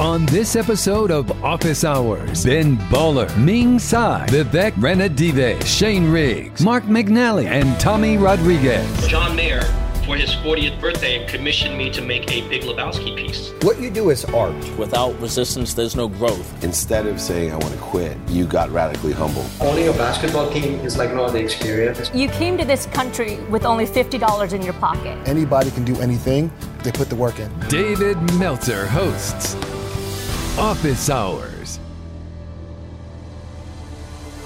On this episode of Office Hours, Ben Baller, Ming Tsai, Vivek Ranadive, Shane Riggs, Mark McNally, and Tommy Rodriguez. John Mayer, for his 40th birthday, commissioned me to make a Big Lebowski piece. What you do is art. Without resistance, there's no growth. Instead of saying, I want to quit, you got radically humble. Owning a basketball team is like no other experience. You came to this country with only $50 in your pocket. Anybody can do anything, they put the work in. David Meltzer hosts Office Hours.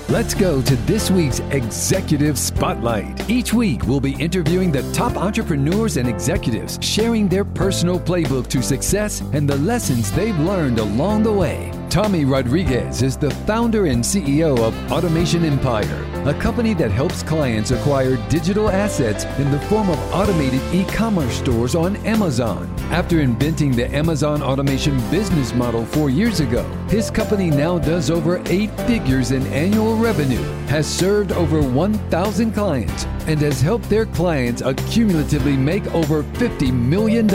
Let's go to this week's Executive Spotlight. Each week, we'll be interviewing the top entrepreneurs and executives, sharing their personal playbook to success and the lessons they've learned along the way. Tommy Rodriguez is the founder and CEO of Automation Empire, a company that helps clients acquire digital assets in the form of automated e commerce stores on Amazon. After inventing the Amazon automation business model four years ago, his company now does over eight figures in annual revenue, has served over 1,000 clients, and has helped their clients accumulatively make over $50 million.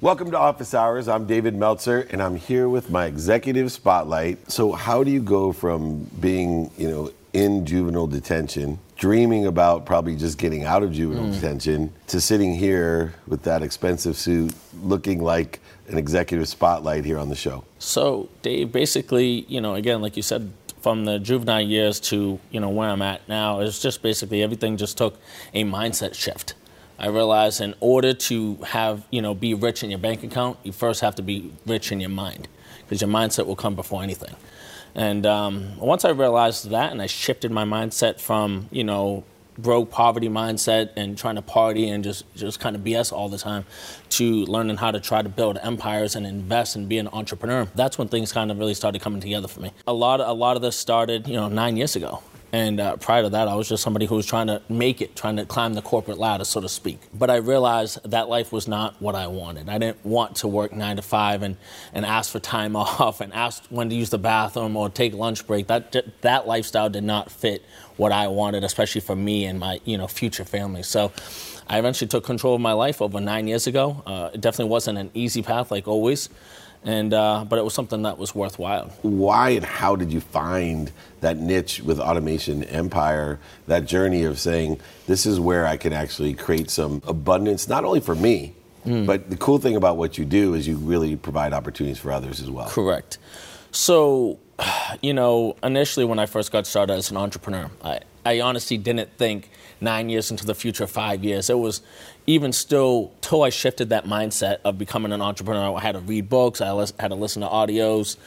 Welcome to Office Hours. I'm David Meltzer, and I'm here with my executive spotlight. So, how do you go from being, you know, in juvenile detention, dreaming about probably just getting out of juvenile mm. detention, to sitting here with that expensive suit, looking like an executive spotlight here on the show? So, Dave, basically, you know, again, like you said, from the juvenile years to you know where I'm at now, it's just basically everything just took a mindset shift. I realized in order to have, you know, be rich in your bank account, you first have to be rich in your mind because your mindset will come before anything. And um, once I realized that and I shifted my mindset from, you know, broke poverty mindset and trying to party and just, just kind of BS all the time to learning how to try to build empires and invest and be an entrepreneur. That's when things kind of really started coming together for me. A lot, a lot of this started, you know, nine years ago. And uh, prior to that, I was just somebody who was trying to make it, trying to climb the corporate ladder, so to speak. But I realized that life was not what I wanted. I didn't want to work nine to five and, and ask for time off and ask when to use the bathroom or take lunch break. That, that lifestyle did not fit what I wanted, especially for me and my you know future family. So I eventually took control of my life over nine years ago. Uh, it definitely wasn't an easy path, like always and uh, but it was something that was worthwhile. Why and how did you find that niche with Automation Empire? That journey of saying this is where I can actually create some abundance, not only for me, mm. but the cool thing about what you do is you really provide opportunities for others as well. Correct. So, you know, initially when I first got started as an entrepreneur, I, I honestly didn't think nine years into the future, five years. It was even still, till I shifted that mindset of becoming an entrepreneur, I had to read books, I had to listen to audios,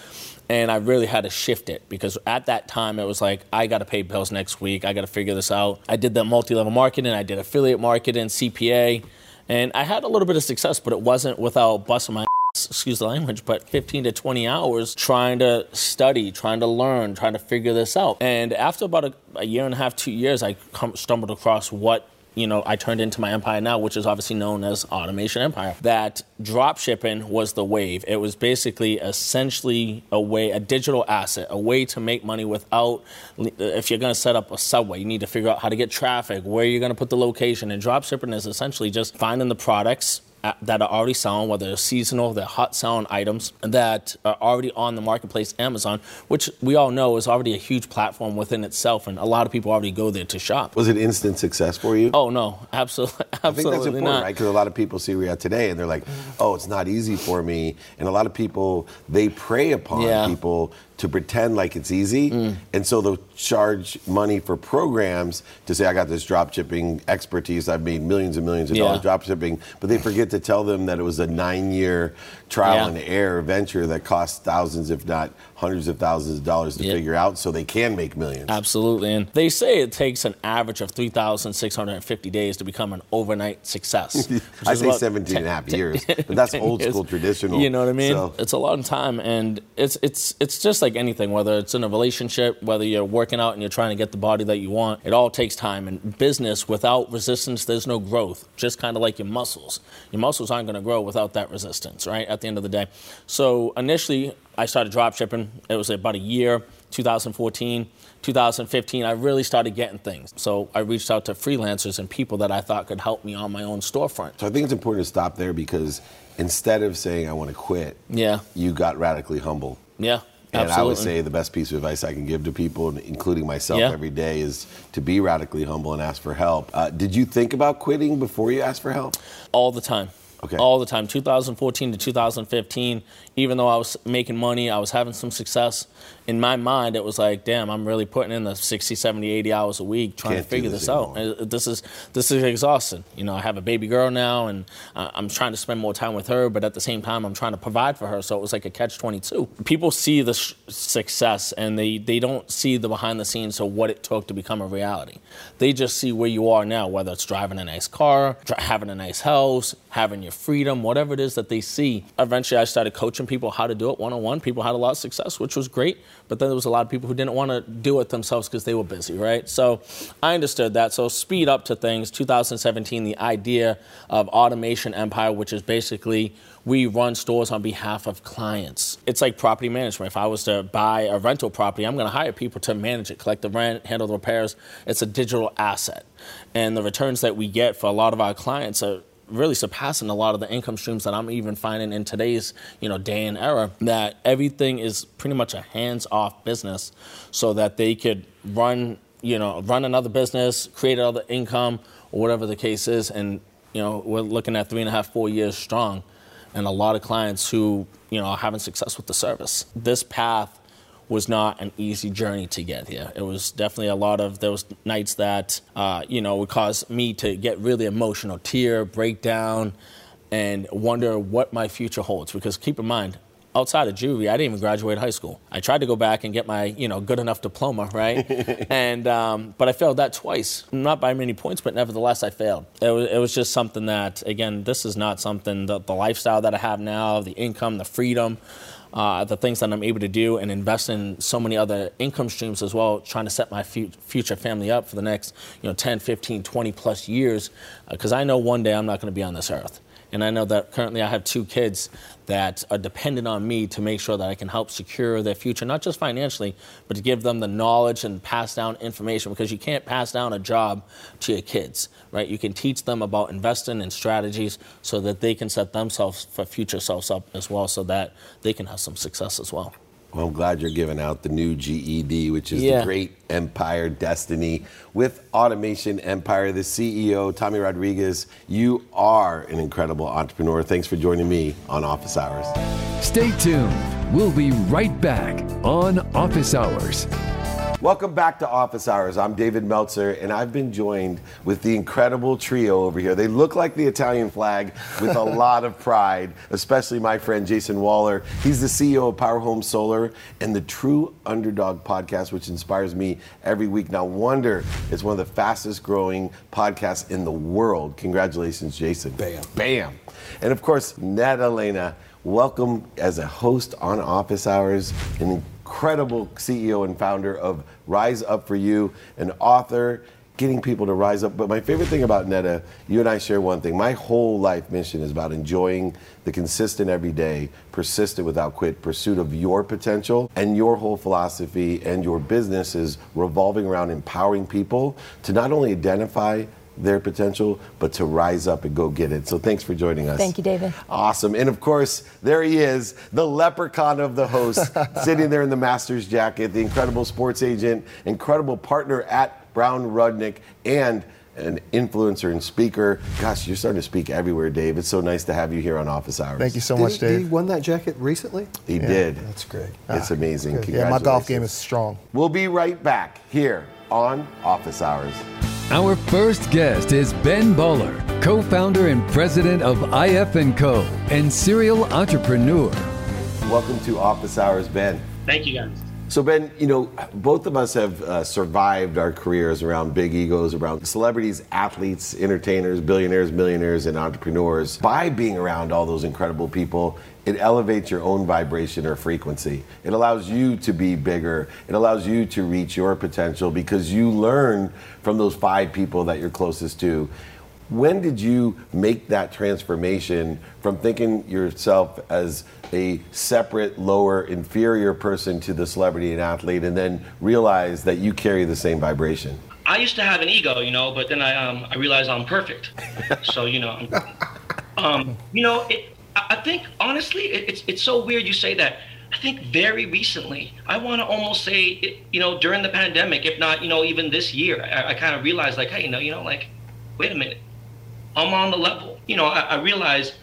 and I really had to shift it because at that time it was like, I got to pay bills next week, I got to figure this out. I did the multi level marketing, I did affiliate marketing, CPA, and I had a little bit of success, but it wasn't without busting my excuse the language, but 15 to 20 hours trying to study, trying to learn, trying to figure this out. And after about a, a year and a half, two years, I come, stumbled across what you know, I turned into my empire now, which is obviously known as Automation Empire. That drop shipping was the wave. It was basically essentially a way, a digital asset, a way to make money without, if you're going to set up a subway, you need to figure out how to get traffic, where you're going to put the location. And drop shipping is essentially just finding the products Uh, that are already selling, whether they're seasonal, they're hot selling items that are already on the marketplace, Amazon, which we all know is already a huge platform within itself, and a lot of people already go there to shop. Was it instant success for you? Oh no, absolutely, absolutely I think that's important, not. right? Because a lot of people see at today, and they're like, "Oh, it's not easy for me," and a lot of people they prey upon yeah. people to pretend like it's easy. Mm. And so they'll charge money for programs to say, I got this drop shipping expertise. I've made millions and millions of yeah. dollars drop shipping. But they forget to tell them that it was a nine year trial yeah. and error venture that costs thousands, if not hundreds of thousands of dollars to figure out so they can make millions. Absolutely. And they say it takes an average of 3,650 days to become an overnight success. I say 17 and a half years, but that's old school traditional. You know what I mean? So. It's a long time. And it's, it's, it's just like anything, whether it's in a relationship, whether you're working out and you're trying to get the body that you want, it all takes time. And business, without resistance, there's no growth, just kind of like your muscles. Your muscles aren't going to grow without that resistance, right? At the end of the day. So initially, I started drop shipping. It was about a year 2014, 2015, I really started getting things. So I reached out to freelancers and people that I thought could help me on my own storefront. So I think it's important to stop there because instead of saying I want to quit, Yeah. you got radically humble. Yeah. And absolutely. I would say the best piece of advice I can give to people, including myself Yeah. every day, is to be radically humble and ask for help. Uh, did you think about quitting before you asked for help? all the time. Okay. All the time. 2014 to 2015, even though I was making money, I was having some success. In my mind, it was like, damn, I'm really putting in the 60, 70, 80 hours a week trying Can't to figure this this out. Uh, This is this is exhausting. You know, I have a baby girl now, and I'm trying to spend more time with her, but at the same time, I'm trying to provide for her. So it was like a catch 22. People see the sh- success, and they they don't see the behind the scenes of what it took to become a reality. They just see where you are now, whether it's driving a nice car, dri- having a nice house, having your freedom, whatever it is that they see. Eventually, I started coaching people how to do it one on one. People had a lot of success, which was great. But then there was a lot of people who didn't want to do it themselves because they were busy, right? So I understood that. So speed up to things. 2017, the idea of automation empire, which is basically we run stores on behalf of clients. It's like property management. If I was to buy a rental property, I'm going to hire people to manage it, collect the rent, handle the repairs. It's a digital asset. And the returns that we get for a lot of our clients are really surpassing a lot of the income streams that I'm even finding in today's, you know, day and era that everything is pretty much a hands-off business so that they could run, you know, run another business, create other income or whatever the case is. And, you know, we're looking at three and a half, four years strong and a lot of clients who, you know, are having success with the service. This path was not an easy journey to get here. It was definitely a lot of those nights that uh, you know would cause me to get really emotional, tear, break down, and wonder what my future holds. Because keep in mind, outside of juvie, I didn't even graduate high school. I tried to go back and get my you know good enough diploma, right? and um, but I failed that twice, not by many points, but nevertheless I failed. It was, it was just something that again, this is not something that the lifestyle that I have now, the income, the freedom uh, the things that I'm able to do and invest in so many other income streams as well, trying to set my fu- future family up for the next, you know, 10, 15, 20 plus years, because I know one day I'm not going to be on this earth. And I know that currently I have two kids that are dependent on me to make sure that I can help secure their future, not just financially, but to give them the knowledge and pass down information because you can't pass down a job to your kids, right? You can teach them about investing and strategies so that they can set themselves for future selves up as well so that they can have some success as well. Well, I'm glad you're giving out the new GED, which is Yeah. the Great Empire Destiny. With Automation Empire, the CEO, Tommy Rodriguez, you are an incredible entrepreneur. Thanks for joining me on Office Hours. Stay tuned. We'll be right back on Office Hours. Welcome back to Office Hours. I'm David Meltzer, and I've been joined with the incredible trio over here. They look like the Italian flag with a lot of pride, especially my friend Jayson Waller. He's the CEO of Powerhome Solar and the True Underdog podcast, which inspires me every week. Now, Wonder is one of the fastest growing podcasts in the world. Congratulations, Jayson. Bam. Bam. And of course, Nada Lena, welcome as a host on Office Hours. An incredible CEO and founder of Rise Up for You, an author, getting people to rise up. But my favorite thing about Nada, you and I share one thing. My whole life mission is about enjoying the consistent everyday, persistent without quit pursuit of your potential. And your whole philosophy and your business is revolving around empowering people to not only identify their potential, but to rise up and go get it. So thanks for joining us. Thank you, David. Awesome. And of course, there he is, the leprechaun of the host, sitting there in the master's jacket, the incredible sports agent, incredible partner at Brown Rudnick, and an influencer and speaker. Gosh, you're starting to speak everywhere, Dave. It's so nice to have you here on Office Hours. Thank you so Did much, he, did he won that jacket recently? He Yeah. did. That's great. Ah, it's amazing. Good. Yeah, my golf game is strong. We'll be right back here on Office Hours. Our first guest is Ben Baller, co-founder and president of IF & Co. and serial entrepreneur. Welcome to Office Hours, Ben. Thank you, guys. So Ben, you know, both of us have uh, survived our careers around big egos, around celebrities, athletes, entertainers, billionaires, millionaires, and entrepreneurs. By being around all those incredible people, it elevates your own vibration or frequency. It allows you to be bigger. It allows you to reach your potential because you learn from those five people that you're closest to. when did you make that transformation from thinking yourself as a separate, lower, inferior person to the celebrity and athlete, and then realize that you carry the same vibration? I used to have an ego, you know, but then I um, I realized I'm perfect. so you know, um, you know, it, I think honestly, it, it's it's so weird you say that. I think very recently, I want to almost say, you know, during the pandemic, if not, you know, even this year, I, I kind of realized like, hey, you know, you know, like, wait a minute, I'm on the level. You know, I, I realize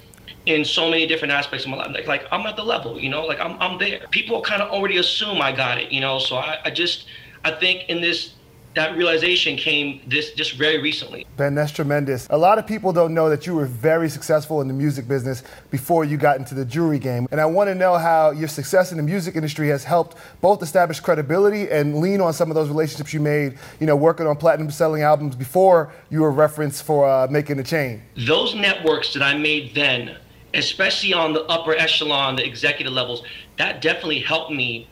in so many different aspects of my life, like, like I'm at the level, you know, like I'm, I'm there. People kind of already assume I got it, you know, so I, I just, I think in this that realization came this just very recently. Ben, that's tremendous. A lot of people don't know that you were very successful in the music business before you got into the jewelry game. And I want to know how your success in the music industry has helped both establish credibility and lean on some of those relationships you made, you know, working on platinum selling albums before you were referenced for uh, making the chain. Those networks that I made then, especially on the upper echelon, the executive levels, that definitely helped me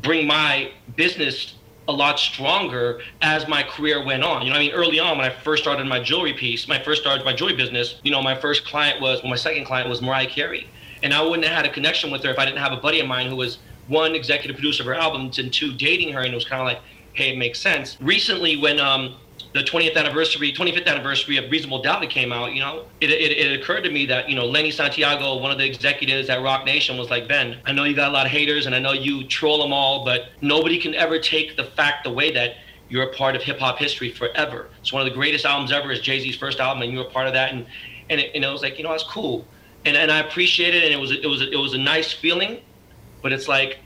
bring my business a lot stronger as my career went on. You know, I mean, early on when I first started my jewelry piece, my first started my jewelry business, you know, my first client was, well, my second client was Mariah Carey. And I wouldn't have had a connection with her if I didn't have a buddy of mine who was one executive producer of her albums and two dating her. And it was kind of like, hey, it makes sense. Recently, when um, the 20th anniversary, 25th anniversary of Reasonable Doubt that came out, you know, it, it, it, occurred to me that, you know, Lenny Santiago, one of the executives at Roc Nation, was like, Ben, I know you got a lot of haters and I know you troll them all, but nobody can ever take the fact away that you're a part of hip hop history forever. It's one of the greatest albums ever. Is Jay Z's first album, and you were part of that. And and it, and it was like, you know, that's cool, and and I appreciate it, and it was it was it was a nice feeling, but it's like,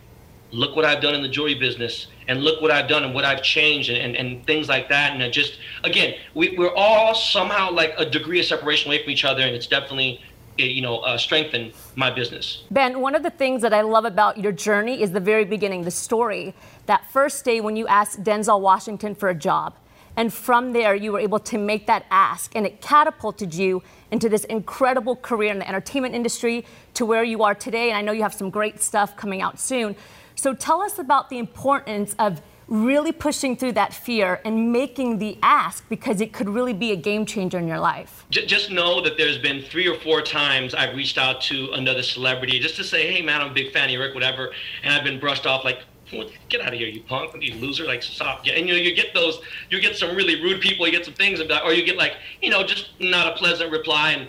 look what I've done in the jewelry business and look what I've done and what I've changed and, and, and things like that. And just, again, we, we're all somehow like a degree of separation away from each other. And it's definitely, eh, you know, uh, strengthened my business. Ben, one of the things that I love about your journey is the very beginning, the story. That first day when you asked Denzel Washington for a job. And from there, you were able to make that ask, and it catapulted you into this incredible career in the entertainment industry to where you are today. And I know you have some great stuff coming out soon. So tell us about the importance of really pushing through that fear and making the ask because it could really be a game changer in your life. Just know that there's been three or four times I've reached out to another celebrity just to say, hey man, I'm a big fan of work, whatever, and I've been brushed off like, get out of here, you punk, you loser, like stop. And you know, you get those, you get some really rude people, you get some things about, or you get like, you know, just not a pleasant reply and.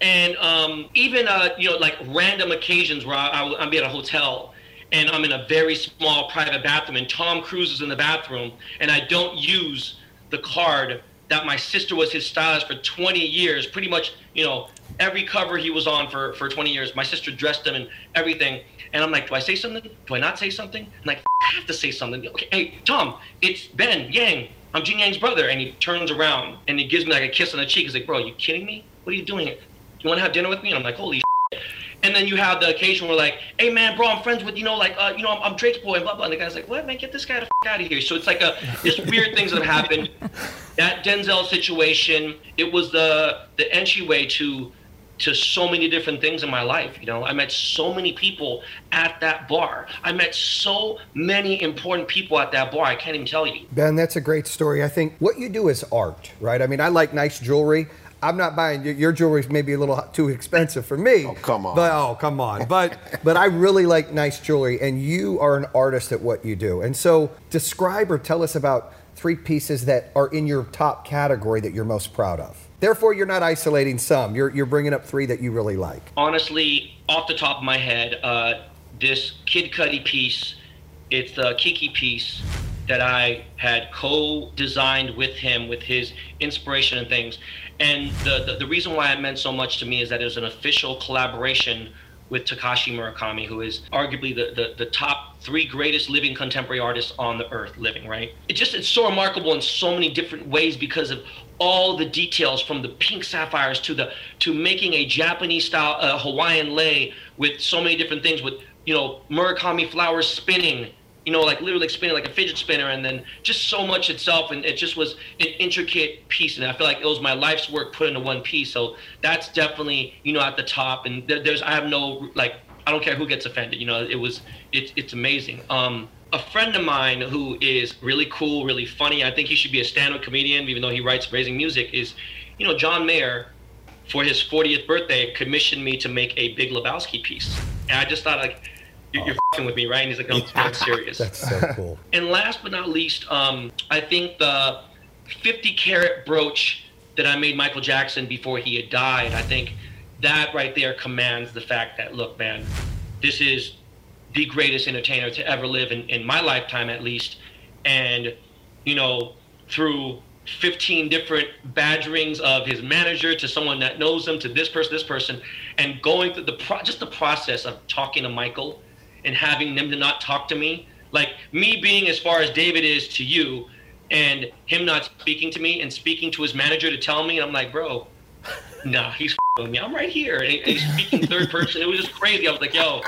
And um, even uh, you know, like random occasions where I, I, I'll be at a hotel and I'm in a very small private bathroom, and Tom Cruise is in the bathroom, and I don't use the card that my sister was his stylist for 20 years, pretty much, you know, every cover he was on for, for 20 years. My sister dressed him and everything. And I'm like, do I say something? Do I not say something? I'm like, I have to say something. Okay, hey, Tom, it's Ben Yang. I'm Jin Yang's brother. And he turns around and he gives me like a kiss on the cheek. He's like, bro, are you kidding me? What are you doing? You want to have dinner with me? And I'm like, holy shit. And then you have the occasion where like, hey man, bro, I'm friends with you know like uh, you know I'm, I'm Drake's boy and blah blah. And the guy's like, what man, get this guy the f- out of here. So it's like a just weird things that have happened. That Denzel situation, it was the the entryway to to so many different things in my life. You know, I met so many people at that bar. I met so many important people at that bar. I can't even tell you. Ben, that's a great story. I think what you do is art, right? I mean, I like nice jewelry. I'm not buying your jewelry's maybe a little too expensive for me. Oh come on! But oh come on! But but I really like nice jewelry, and you are an artist at what you do. And so describe or tell us about three pieces that are in your top category that you're most proud of. Therefore, you're not isolating some. You're you're bringing up three that you really like. Honestly, off the top of my head, uh, this Kid Cudi piece, it's the Kiki piece that I had co-designed with him with his inspiration and things. And the, the, the reason why it meant so much to me is that it was an official collaboration with Takashi Murakami, who is arguably the, the, the, top three greatest living contemporary artists on the earth living, right? It just it's so remarkable in so many different ways because of all the details from the pink sapphires to the to making a Japanese style uh, Hawaiian lei with so many different things with you know Murakami flowers spinning you know, like literally spinning like a fidget spinner, and then just so much itself, and it just was an intricate piece, and I feel like it was my life's work put into one piece. So that's definitely you know at the top, and there's I have no like I don't care who gets offended, you know, it was it's it's amazing. Um, a friend of mine who is really cool, really funny. I think he should be a stand-up comedian, even though he writes raising music. Is you know, John Mayer, for his 40th birthday, commissioned me to make a Big Lebowski piece. And I just thought, like, you're, you're fing with me, right? And he's like, no, I'm serious. That's so cool. And last but not least, um, I think the 50 carat brooch that I made Michael Jackson before he had died, I think that right there commands the fact that, look, man, this is the greatest entertainer to ever live in, in my lifetime, at least. And, you know, through 15 different badgerings of his manager to someone that knows him to this person, this person, and going through the pro- just the process of talking to Michael and having them to not talk to me. Like me being as far as David is to you, and him not speaking to me and speaking to his manager to tell me, and I'm like, bro, nah, he's with me. I'm right here. And he's speaking third person. It was just crazy. I was like, yo,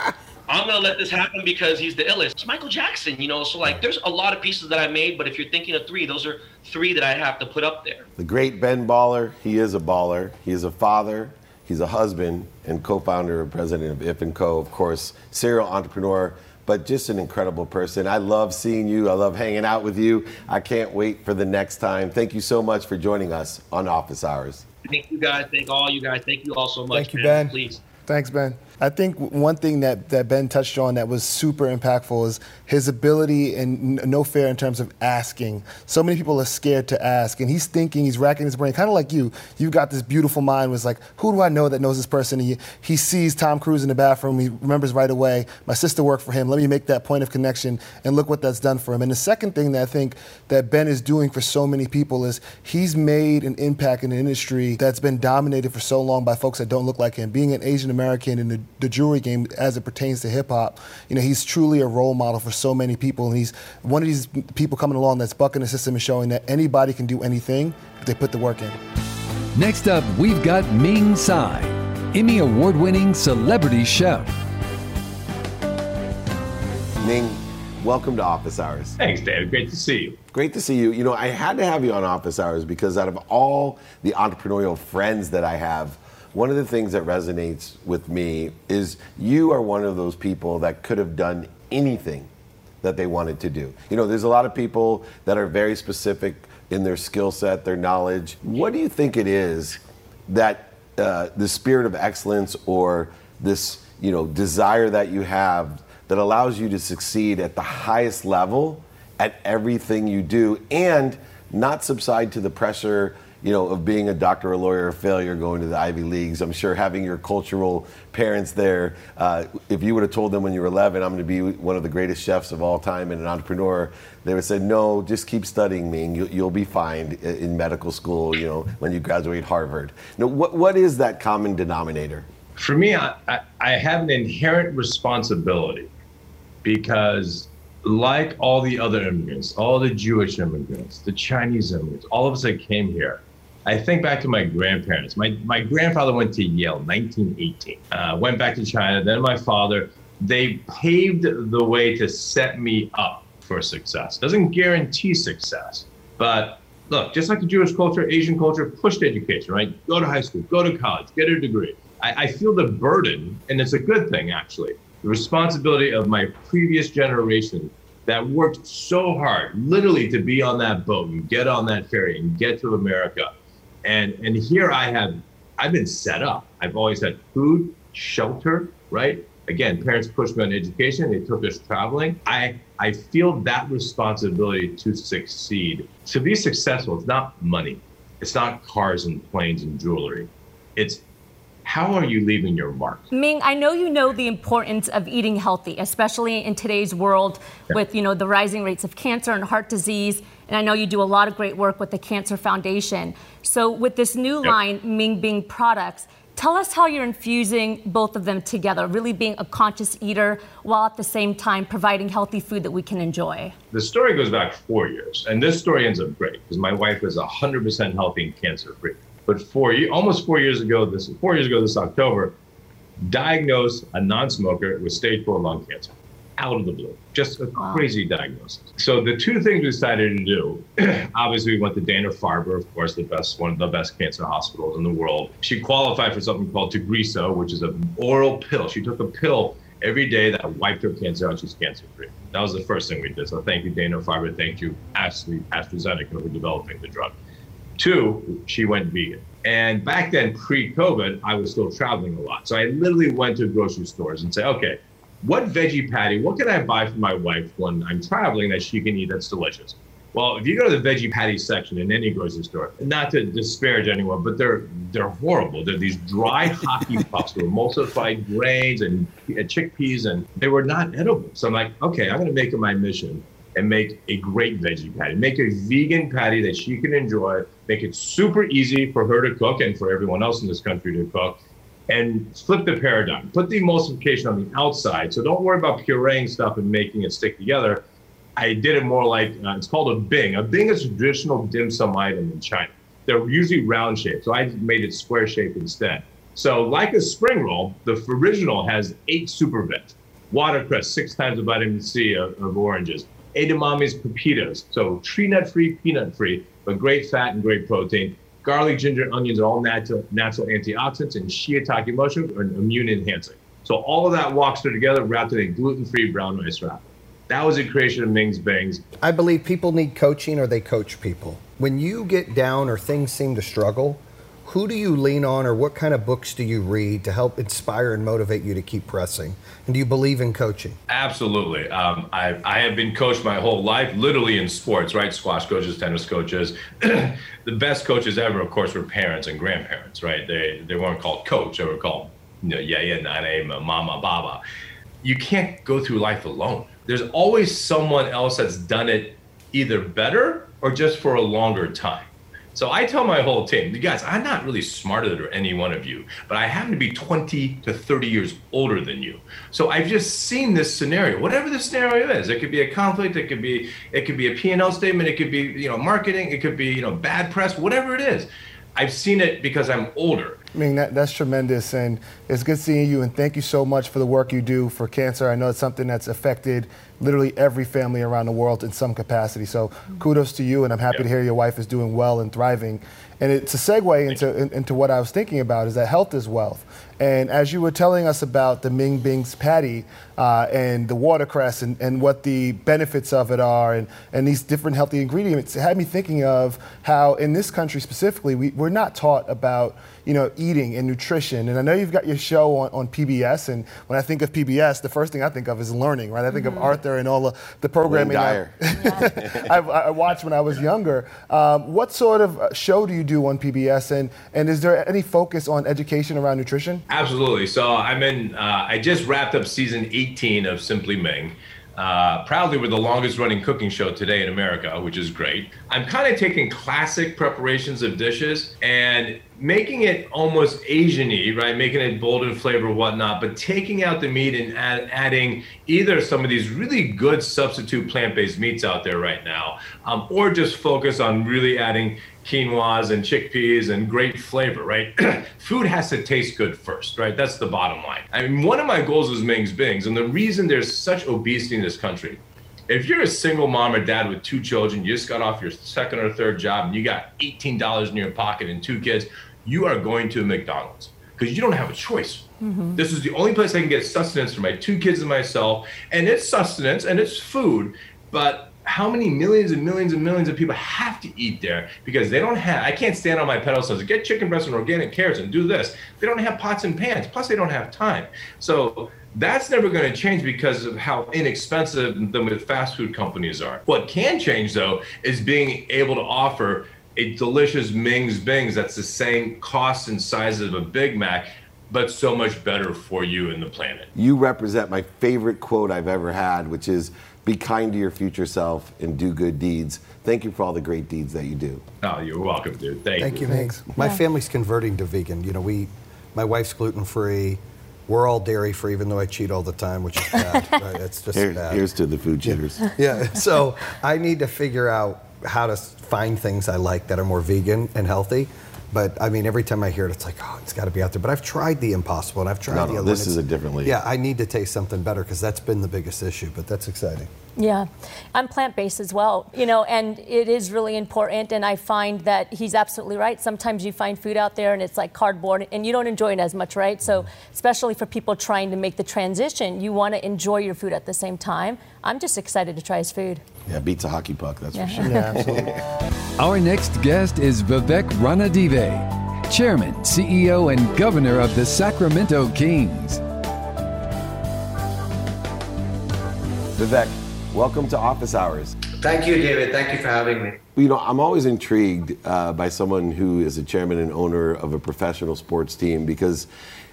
I'm gonna let this happen because he's the illest. It's Michael Jackson, you know. So like, there's a lot of pieces that I made, but if you're thinking of three, those are three that I have to put up there. The great Ben Baller. He is a baller. He is a father. He's a husband and co-founder and president of If and Co. Of course, serial entrepreneur, but just an incredible person. I love seeing you. I love hanging out with you. I can't wait for the next time. Thank you so much for joining us on Office Hours. Thank you guys. Thank all you guys. Thank you all so much. Thank you, man. Ben. Please. Thanks, Ben. I think one thing that, that Ben touched on that was super impactful is his ability and no fear in terms of asking. So many people are scared to ask, and he's thinking, he's racking his brain, kind of like you. You've got this beautiful mind, was like, who do I know that knows this person? And he, he sees Tom Cruise in the bathroom, he remembers right away, my sister worked for him, let me make that point of connection, and look what that's done for him. And the second thing that I think that Ben is doing for so many people is he's made an impact in an industry that's been dominated for so long by folks that don't look like him. Being an Asian American in the, the jewelry game as it pertains to hip hop, you know, he's truly a role model for so many people. And he's one of these people coming along that's bucking the system and showing that anybody can do anything if they put the work in. Next up, we've got Ming Tsai, Emmy award winning celebrity chef. Ming, welcome to Office Hours. Thanks, David. Great to see you. Great to see you. You know, I had to have you on Office Hours because out of all the entrepreneurial friends that I have, one of the things that resonates with me is you are one of those people that could have done anything that they wanted to do. You know, there's a lot of people that are very specific in their skill set, their knowledge. What do you think it is that uh, the spirit of excellence or this, you know, desire that you have that allows you to succeed at the highest level at everything you do and not subside to the pressure you know, of being a doctor, a lawyer, a failure, going to the Ivy Leagues. I'm sure having your cultural parents there, uh, if you would have told them when you were 11, I'm going to be one of the greatest chefs of all time and an entrepreneur, they would have said, no, just keep studying me and you, you'll be fine in medical school, you know, when you graduate Harvard. Now, what, what is that common denominator? For me, I, I, I have an inherent responsibility because like all the other immigrants, all the Jewish immigrants, the Chinese immigrants, all of us that came here, I think back to my grandparents. My, my grandfather went to Yale 1918, uh, went back to China, then my father. They paved the way to set me up for success. Doesn't guarantee success, but look, just like the Jewish culture, Asian culture pushed education, right? Go to high school, go to college, get a degree. I, I feel the burden, and it's a good thing actually, the responsibility of my previous generation that worked so hard, literally to be on that boat and get on that ferry and get to America and and here I have I've been set up. I've always had food, shelter, right? Again, parents pushed me on education. They took us traveling. I I feel that responsibility to succeed. To be successful, it's not money. It's not cars and planes and jewelry. It's how are you leaving your mark? Ming, I know you know the importance of eating healthy, especially in today's world yeah. with you know the rising rates of cancer and heart disease. And I know you do a lot of great work with the Cancer Foundation. So with this new yeah. line, Ming Bing products, tell us how you're infusing both of them together, really being a conscious eater while at the same time providing healthy food that we can enjoy. The story goes back four years, and this story ends up great because my wife is 100% healthy and cancer free. But four, almost four years ago, this four years ago this October, diagnosed a non-smoker with stage four lung cancer, out of the blue, just a wow. crazy diagnosis. So the two things we decided to do, obviously, we went to Dana Farber, of course, the best one of the best cancer hospitals in the world. She qualified for something called Tagrisso, which is an oral pill. She took a pill every day that wiped her cancer out. She's cancer free. That was the first thing we did. So thank you, Dana Farber. Thank you, Ashley AstraZeneca, for developing the drug Two, she went vegan. And back then, pre-COVID, I was still traveling a lot. So I literally went to grocery stores and said, okay, what veggie patty, what can I buy for my wife when I'm traveling that she can eat that's delicious? Well, if you go to the veggie patty section in any grocery store, not to disparage anyone, but they're they're horrible. They're these dry hockey pucks with emulsified grains and chickpeas, and they were not edible. So I'm like, okay, I'm going to make it my mission and make a great veggie patty. Make a vegan patty that she can enjoy. Make it super easy for her to cook and for everyone else in this country to cook. And flip the paradigm. Put the emulsification on the outside. So don't worry about pureeing stuff and making it stick together I did it more like uh, it's called a bing. A bing is a traditional dim sum item in China. They're usually round shaped, so I made it square shaped instead. So, like a spring roll, the original has eight super veg, watercress, six times the vitamin C of, of oranges, edamame's pepitas, so tree nut free, peanut free, but great fat and great protein. Garlic, ginger, and onions are all natural, natural antioxidants, and shiitake mushrooms are immune enhancing. So all of that walks through together wrapped in a gluten-free brown rice wrapper. That was a creation of Ming's Bings. I believe people need coaching or they coach people. When you get down or things seem to struggle, who do you lean on or what kind of books do you read to help inspire and motivate you to keep pressing? And do you believe in coaching? Absolutely. Um, I, I have been coached my whole life, literally in sports, right? Squash coaches, tennis coaches. the best coaches ever, of course, were parents and grandparents, right? They, they weren't called coach, they were called you know, yeah, yeah, nane, mama, baba. You can't go through life alone there's always someone else that's done it either better or just for a longer time. So I tell my whole team, you guys, I'm not really smarter than any one of you, but I happen to be 20 to 30 years older than you. So I've just seen this scenario, whatever the scenario is. It could be a conflict, it could be it could be a P&L statement, it could be, you know, marketing, it could be, you know, bad press, whatever it is. I've seen it because I'm older. I mean, that, that's tremendous, and it's good seeing you, and thank you so much for the work you do for cancer. I know it's something that's affected literally every family around the world in some capacity. So kudos to you, and I'm happy to hear your wife is doing well and thriving. And it's a segue into, in, into what I was thinking about is that health is wealth. And as you were telling us about the Ming Bing's patty uh, and the watercress and, and what the benefits of it are and, and these different healthy ingredients, it had me thinking of how in this country specifically, we, we're not taught about you know, eating and nutrition. And I know you've got your show on, on PBS, and when I think of PBS, the first thing I think of is learning, right? I think mm-hmm. of Arthur and all the, the programming I, I, I, watched when I was younger. Um, what sort of uh, show do you do on PBS, and, and is there any focus on education around nutrition? Absolutely. So I'm in, uh, I just wrapped up season 18 of Simply Ming. Uh, proudly, we're the longest running cooking show today in America, which is great. I'm kind of taking classic preparations of dishes and making it almost Asian-y, right? Making it bold in flavor, whatnot, but taking out the meat and add, adding either some of these really good substitute plant-based meats out there right now, um, or just focus on really adding quinoas and chickpeas and great flavor, right? Food has to taste good first, right? That's the bottom line. I mean, one of my goals is Ming's Bings, and the reason there's such obesity in this country if you're a single mom or dad with two children, you just got off your second or third job and you got $18 in your pocket and two kids, you are going to McDonald's because you don't have a choice. Mm-hmm. This is the only place I can get sustenance for my two kids and myself. And it's sustenance and it's food, but how many millions and millions and millions of people have to eat there because they don't have i can't stand on my pedestal and get chicken breast and organic carrots and do this they don't have pots and pans plus they don't have time so that's never going to change because of how inexpensive the fast food companies are what can change though is being able to offer a delicious ming's bings that's the same cost and size of a big mac but so much better for you and the planet you represent my favorite quote i've ever had which is be kind to your future self and do good deeds. Thank you for all the great deeds that you do. Oh, you're welcome, dude. Thank, Thank you. you. Thanks. My yeah. family's converting to vegan. You know, we, my wife's gluten free. We're all dairy free, even though I cheat all the time, which is bad. right? It's just Here, bad. Here's to the food cheaters. yeah. So I need to figure out how to find things I like that are more vegan and healthy. But I mean, every time I hear it, it's like, oh, it's got to be out there. But I've tried the Impossible, and I've tried no, the no, other this is a different league. Yeah, I need to taste something better because that's been the biggest issue. But that's exciting. Yeah, I'm plant based as well, you know, and it is really important. And I find that he's absolutely right. Sometimes you find food out there and it's like cardboard and you don't enjoy it as much, right? So, especially for people trying to make the transition, you want to enjoy your food at the same time. I'm just excited to try his food. Yeah, beats a hockey puck, that's Yeah. for sure. Yeah, absolutely. Our next guest is Vivek Ranadive, Chairman, CEO, and Governor of the Sacramento Kings. Vivek, welcome to Office Hours. Thank you, David. Thank you for having me. You know, I'm always intrigued uh, by someone who is a chairman and owner of a professional sports team because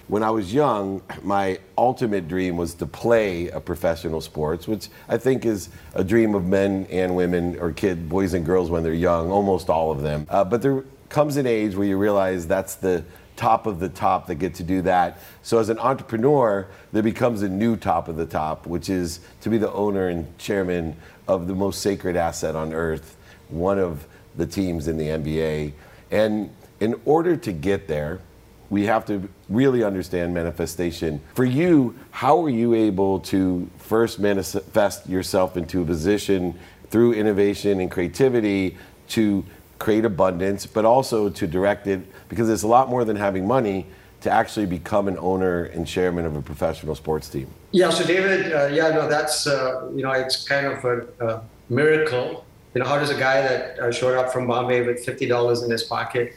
when I was young, my ultimate dream was to play a professional sports, which I think is a dream of men and women or kid boys and girls when they're young, almost all of them. Uh, but there comes an age where you realize that's the top of the top that get to do that. So as an entrepreneur, there becomes a new top of the top, which is to be the owner and chairman of the most sacred asset on earth, one of the teams in the NBA. And in order to get there, we have to really understand manifestation. For you, how are you able to first manifest yourself into a position through innovation and creativity to create abundance, but also to direct it? Because it's a lot more than having money to actually become an owner and chairman of a professional sports team. Yeah, so David, uh, yeah, no, that's, uh, you know, it's kind of a, a miracle. You know, how does a guy that uh, showed up from Bombay with $50 in his pocket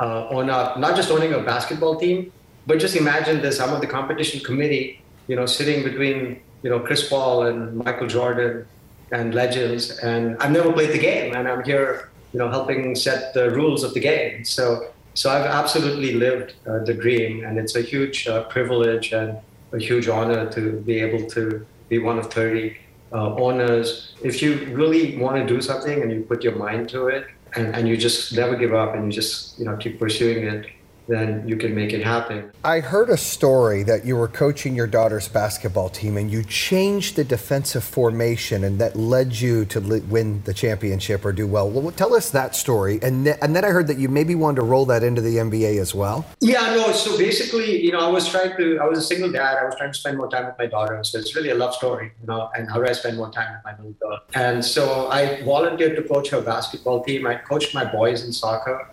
uh, own a, not just owning a basketball team, but just imagine this, I'm on the competition committee, you know, sitting between, you know, Chris Paul and Michael Jordan and legends, and I've never played the game, and I'm here, you know, helping set the rules of the game. So, so I've absolutely lived uh, the dream, and it's a huge uh, privilege and a huge honor to be able to be one of 30 uh, owners. If you really want to do something and you put your mind to it, and, and you just never give up and you just you know keep pursuing it, then you can make it happen. I heard a story that you were coaching your daughter's basketball team and you changed the defensive formation and that led you to win the championship or do well. Well, tell us that story. And, th- and then I heard that you maybe wanted to roll that into the NBA as well. Yeah, no. So basically, you know, I was trying to. I was a single dad. I was trying to spend more time with my daughter. So it's really a love story, you know. And how do I spend more time with my little girl? And so I volunteered to coach her basketball team. I coached my boys in soccer,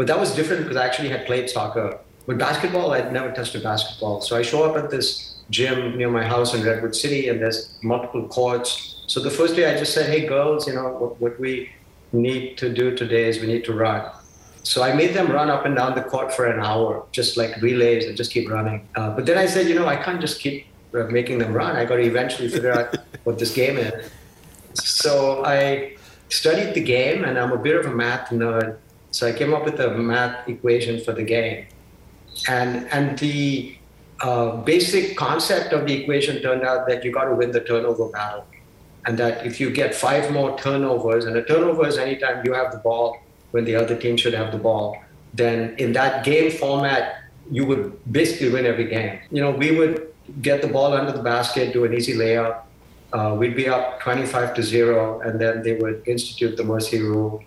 but that was different because I actually had played soccer. But basketball, I'd never touched a basketball. So I show up at this gym near my house in Redwood City, and there's multiple courts. So the first day, I just said, "Hey, girls, you know what, what we need to do today is we need to run." So I made them run up and down the court for an hour, just like relays and just keep running. Uh, but then I said, you know, I can't just keep uh, making them run. I got to eventually figure out what this game is. So I studied the game, and I'm a bit of a math nerd. So I came up with a math equation for the game, and and the uh, basic concept of the equation turned out that you got to win the turnover battle, and that if you get five more turnovers, and a turnover is anytime you have the ball when the other team should have the ball, then in that game format, you would basically win every game. You know, we would get the ball under the basket, do an easy layup. Uh, we'd be up 25 to zero, and then they would institute the mercy rule.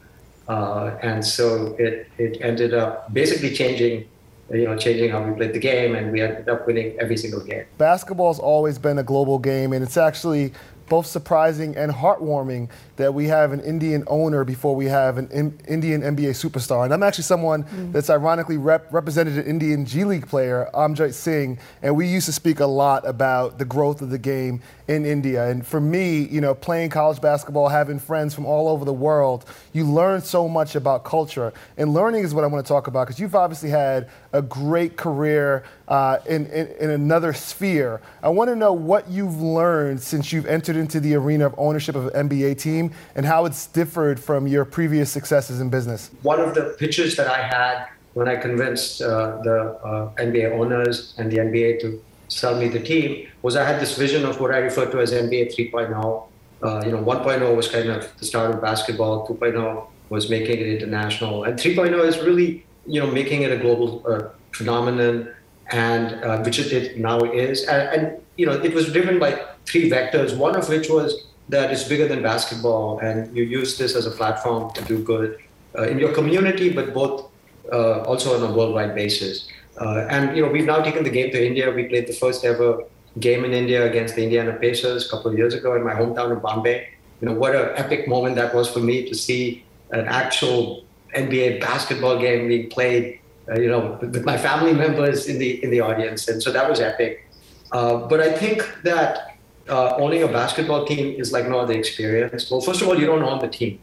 Uh, and so it, it ended up basically changing, you know, changing how we played the game, and we ended up winning every single game. Basketball's always been a global game, and it's actually both surprising and heartwarming that we have an Indian owner before we have an in- Indian NBA superstar. And I'm actually someone that's ironically rep- represented an Indian G League player, Amjyot Singh, and we used to speak a lot about the growth of the game in India. And for me, you know, playing college basketball, having friends from all over the world, you learn so much about culture. And learning is what I want to talk about because you've obviously had a great career uh, in, in, in another sphere. I want to know what you've learned since you've entered into the arena of ownership of an NBA team and how it's differed from your previous successes in business. One of the pitches that I had when I convinced uh, the uh, NBA owners and the NBA to sell me the team was I had this vision of what I refer to as NBA 3.0. Uh, you know, 1.0 was kind of the start of basketball. 2.0 was making it international, and 3.0 is really you know making it a global uh, phenomenon, and uh, which it now is. And, and you know, it was driven by three vectors. One of which was that it's bigger than basketball, and you use this as a platform to do good uh, in your community, but both uh, also on a worldwide basis. Uh, and you know, we've now taken the game to India. We played the first ever game in India against the Indiana Pacers a couple of years ago in my hometown of Bombay. You know, what an epic moment that was for me to see an actual NBA basketball game being played. Uh, you know, with my family members in the in the audience, and so that was epic. Uh, but I think that uh, owning a basketball team is like no other experience. Well, first of all, you don't own the team.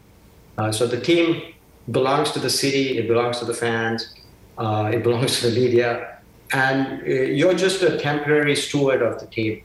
Uh, so the team belongs to the city, it belongs to the fans, uh, it belongs to the media, and uh, you're just a temporary steward of the team.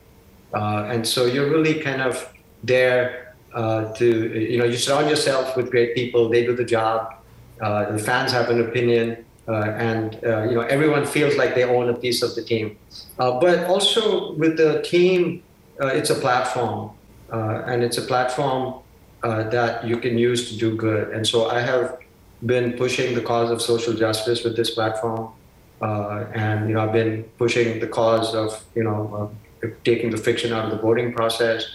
Uh, and so you're really kind of there uh, to, you know, you surround yourself with great people, they do the job, the fans have an opinion, and, you know, everyone feels like they own a piece of the team. but also with the team, it's a platform, and it's a platform uh, that you can use to do good. And so I have been pushing the cause of social justice with this platform, uh, and you know I've been pushing the cause of you know uh, taking the fiction out of the voting process.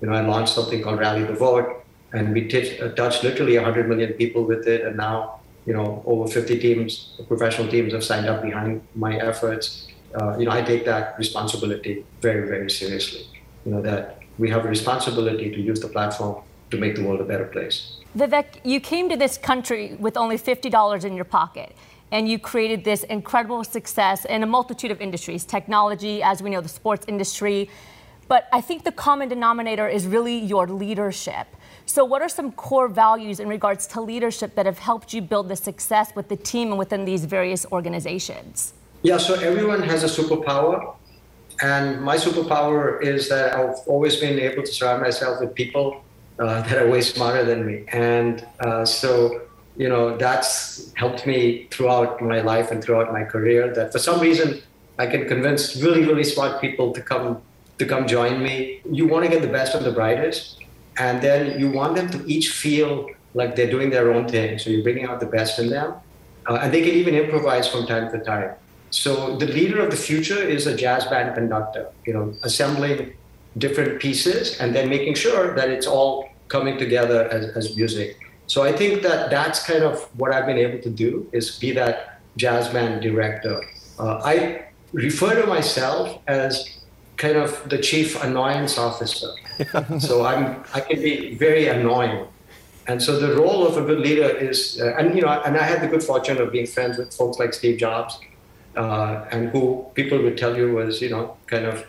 You know I launched something called Rally the Vote, and we t- uh, touched literally 100 million people with it, and now you know over 50 teams, professional teams, have signed up behind my efforts. Uh, you know I take that responsibility very very seriously. You know that we have a responsibility to use the platform to make the world a better place. Vivek, you came to this country with only $50 in your pocket, and you created this incredible success in a multitude of industries technology, as we know, the sports industry. But I think the common denominator is really your leadership. So, what are some core values in regards to leadership that have helped you build the success with the team and within these various organizations? Yeah, so everyone has a superpower. And my superpower is that I've always been able to surround myself with people uh, that are way smarter than me. And uh, so, you know, that's helped me throughout my life and throughout my career. That for some reason, I can convince really, really smart people to come to come join me. You want to get the best of the brightest, and then you want them to each feel like they're doing their own thing. So you're bringing out the best in them, uh, and they can even improvise from time to time. So the leader of the future is a jazz band conductor. You know, assembling different pieces and then making sure that it's all coming together as, as music. So I think that that's kind of what I've been able to do is be that jazz band director. Uh, I refer to myself as kind of the chief annoyance officer. so I'm I can be very annoying. And so the role of a good leader is, uh, and you know, and I had the good fortune of being friends with folks like Steve Jobs, uh, and who people would tell you was, you know, kind of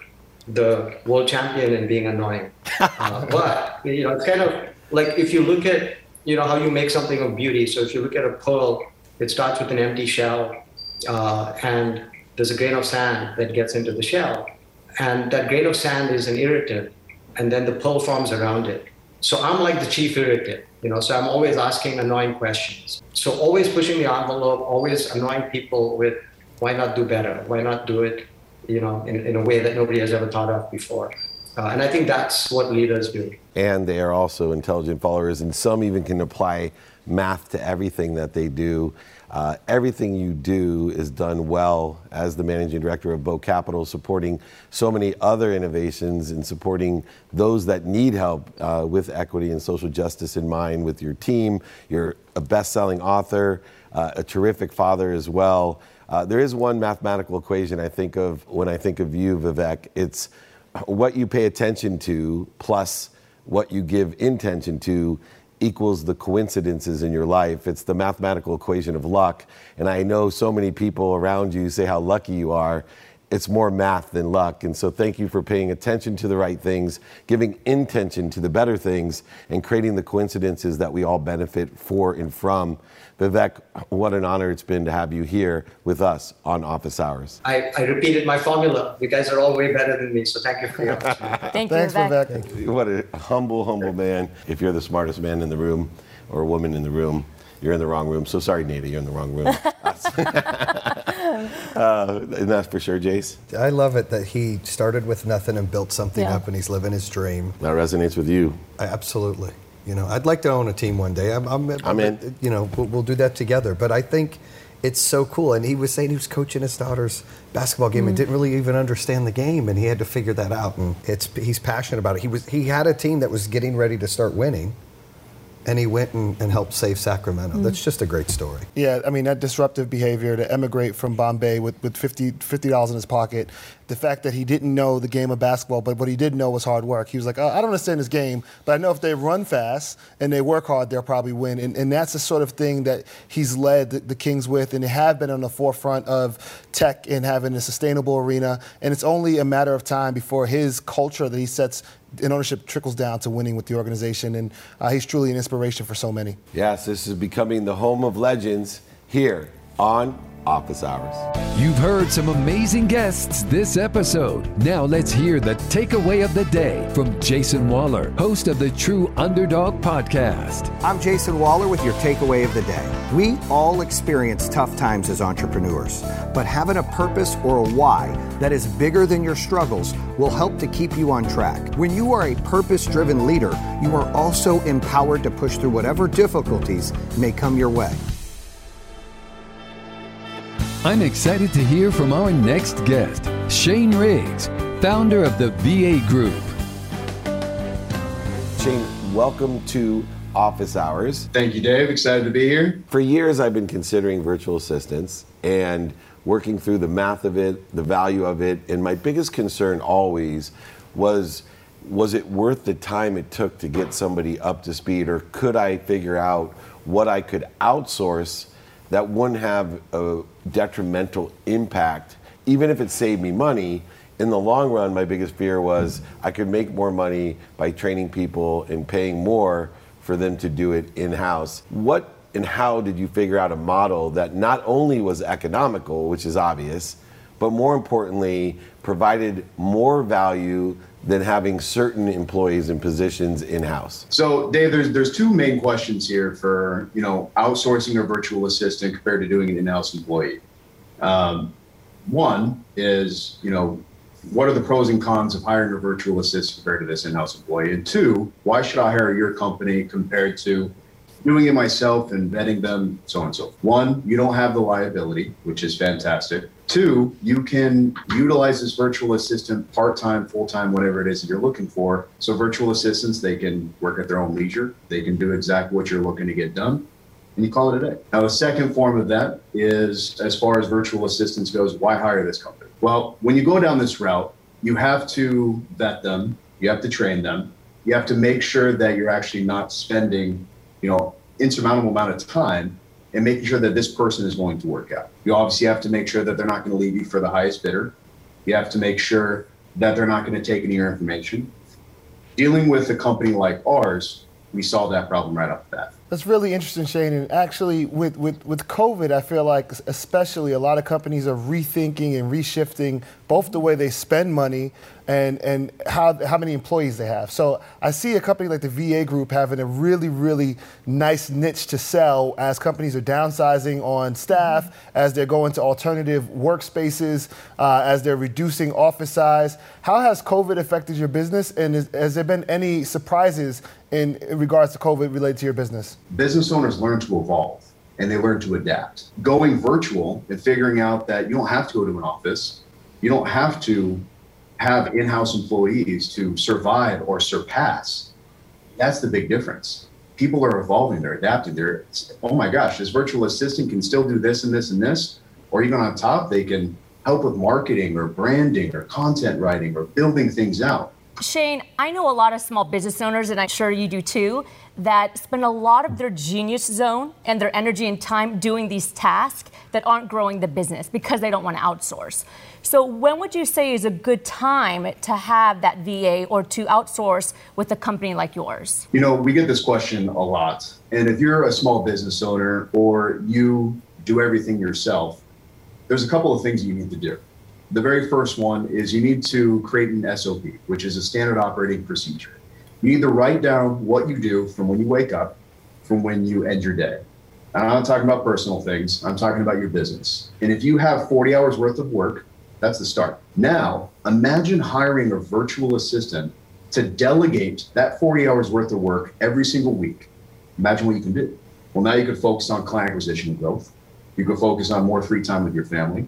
the world champion in being annoying. Uh, but you know, it's kind of like if you look at you know how you make something of beauty. So if you look at a pearl, it starts with an empty shell, uh, and there's a grain of sand that gets into the shell, and that grain of sand is an irritant, and then the pearl forms around it. So I'm like the chief irritant, you know. So I'm always asking annoying questions. So always pushing the envelope, always annoying people with why not do better? Why not do it you know, in, in a way that nobody has ever thought of before. Uh, and I think that's what leaders do. And they are also intelligent followers, and some even can apply math to everything that they do. Uh, everything you do is done well as the managing director of Bow Capital, supporting so many other innovations and supporting those that need help uh, with equity and social justice in mind with your team. You're a best selling author, uh, a terrific father as well. Uh, there is one mathematical equation I think of when I think of you, Vivek. It's what you pay attention to plus what you give intention to equals the coincidences in your life. It's the mathematical equation of luck. And I know so many people around you say how lucky you are it's more math than luck. And so thank you for paying attention to the right things, giving intention to the better things, and creating the coincidences that we all benefit for and from. Vivek, what an honor it's been to have you here with us on Office Hours. I, I repeated my formula. You guys are all way better than me, so thank you for your opportunity. thank you, Thanks, Vivek. Vivek. What a humble, humble man. If you're the smartest man in the room or a woman in the room, you're in the wrong room. So sorry, Nada, you're in the wrong room. uh, and that's for sure, Jace. I love it that he started with nothing and built something Yeah. up, and he's living his dream. That resonates with you. I, absolutely. You know, I'd like to own a team one day. I'm, I'm, I'm in. You know, we'll, we'll do that together. But I think it's so cool. And he was saying he was coaching his daughter's basketball game and didn't really even understand the game, and he had to figure that out. And it's he's passionate about it. He was he had a team that was getting ready to start winning, and he went and, and helped save Sacramento. Mm. That's just a great story. Yeah, I mean, that disruptive behavior to emigrate from Bombay with, with 50 $50 in his pocket, the fact that he didn't know the game of basketball, but what he did know was hard work. He was like, oh, I don't understand this game, but I know if they run fast and they work hard, they'll probably win. And, and that's the sort of thing that he's led the, the Kings with, and they have been on the forefront of tech and having a sustainable arena. And it's only a matter of time before his culture that he sets and ownership trickles down to winning with the organization. And uh, he's truly an inspiration for so many. Yes, this is becoming the home of legends here on office hours. You've heard some amazing guests this episode. Now let's hear the takeaway of the day from Jayson Waller, host of the True Underdog podcast. I'm Jayson Waller with your takeaway of the day. We all experience tough times as entrepreneurs, but having a purpose or a why that is bigger than your struggles will help to keep you on track. When you are a purpose driven leader, you are also empowered to push through whatever difficulties may come your way. I'm excited to hear from our next guest, Shane Riggs, founder of the VA Group. Shane, welcome to Office Hours. Thank you, Dave. Excited to be here. For years, I've been considering virtual assistants and working through the math of it, the value of it, and my biggest concern always was was it worth the time it took to get somebody up to speed, or could I figure out what I could outsource that wouldn't have a detrimental impact, even if it saved me money. In the long run, my biggest fear was I could make more money by training people and paying more for them to do it in house. What and how did you figure out a model that not only was economical, which is obvious, but more importantly, provided more value than having certain employees and positions in house? So, Dave, there's there's two main questions here for you know outsourcing a virtual assistant compared to doing an in-house employee. Um, one is you know what are the pros and cons of hiring a virtual assistant compared to this in-house employee? And two, why should I hire your company compared to doing it myself and vetting them, so on and so forth. One, you don't have the liability, which is fantastic. Two, you can utilize this virtual assistant part time, full time, whatever it is that you're looking for. So, virtual assistants, they can work at their own leisure. They can do exactly what you're looking to get done, and you call it a day. Now, the second form of that is as far as virtual assistants goes, why hire this company? Well, when you go down this route, you have to vet them, you have to train them, you have to make sure that you're actually not spending you know, insurmountable amount of time and making sure that this person is going to work out. You obviously have to make sure that they're not going to leave you for the highest bidder. You have to make sure that they're not going to take any of your information. Dealing with a company like ours, we solve that problem right off the bat. That's really interesting, Shane. And actually, with, with, with COVID, I feel like especially a lot of companies are rethinking and reshifting both the way they spend money and, and how, how many employees they have. So I see a company like the VA Group having a really, really nice niche to sell as companies are downsizing on staff, mm-hmm. as they're going to alternative workspaces, uh, as they're reducing office size. How has COVID affected your business? And is, has there been any surprises in, in regards to COVID related to your business? business owners learn to evolve and they learn to adapt. Going virtual and figuring out that you don't have to go to an office, you don't have to have in house employees to survive or surpass. That's the big difference. People are evolving, they're adapting. They're, oh my gosh, this virtual assistant can still do this and this and this. Or even on top, they can help with marketing or branding or content writing or building things out. Shane, I know a lot of small business owners, and I'm sure you do too, that spend a lot of their genius zone and their energy and time doing these tasks that aren't growing the business because they don't want to outsource. So, when would you say is a good time to have that VA or to outsource with a company like yours? You know, we get this question a lot. And if you're a small business owner or you do everything yourself, there's a couple of things you need to do. The very first one is you need to create an SOP, which is a standard operating procedure. You need to write down what you do from when you wake up, from when you end your day. And I'm not talking about personal things, I'm talking about your business. And if you have 40 hours worth of work, that's the start. Now, imagine hiring a virtual assistant to delegate that 40 hours worth of work every single week. Imagine what you can do. Well, now you could focus on client acquisition and growth. You could focus on more free time with your family.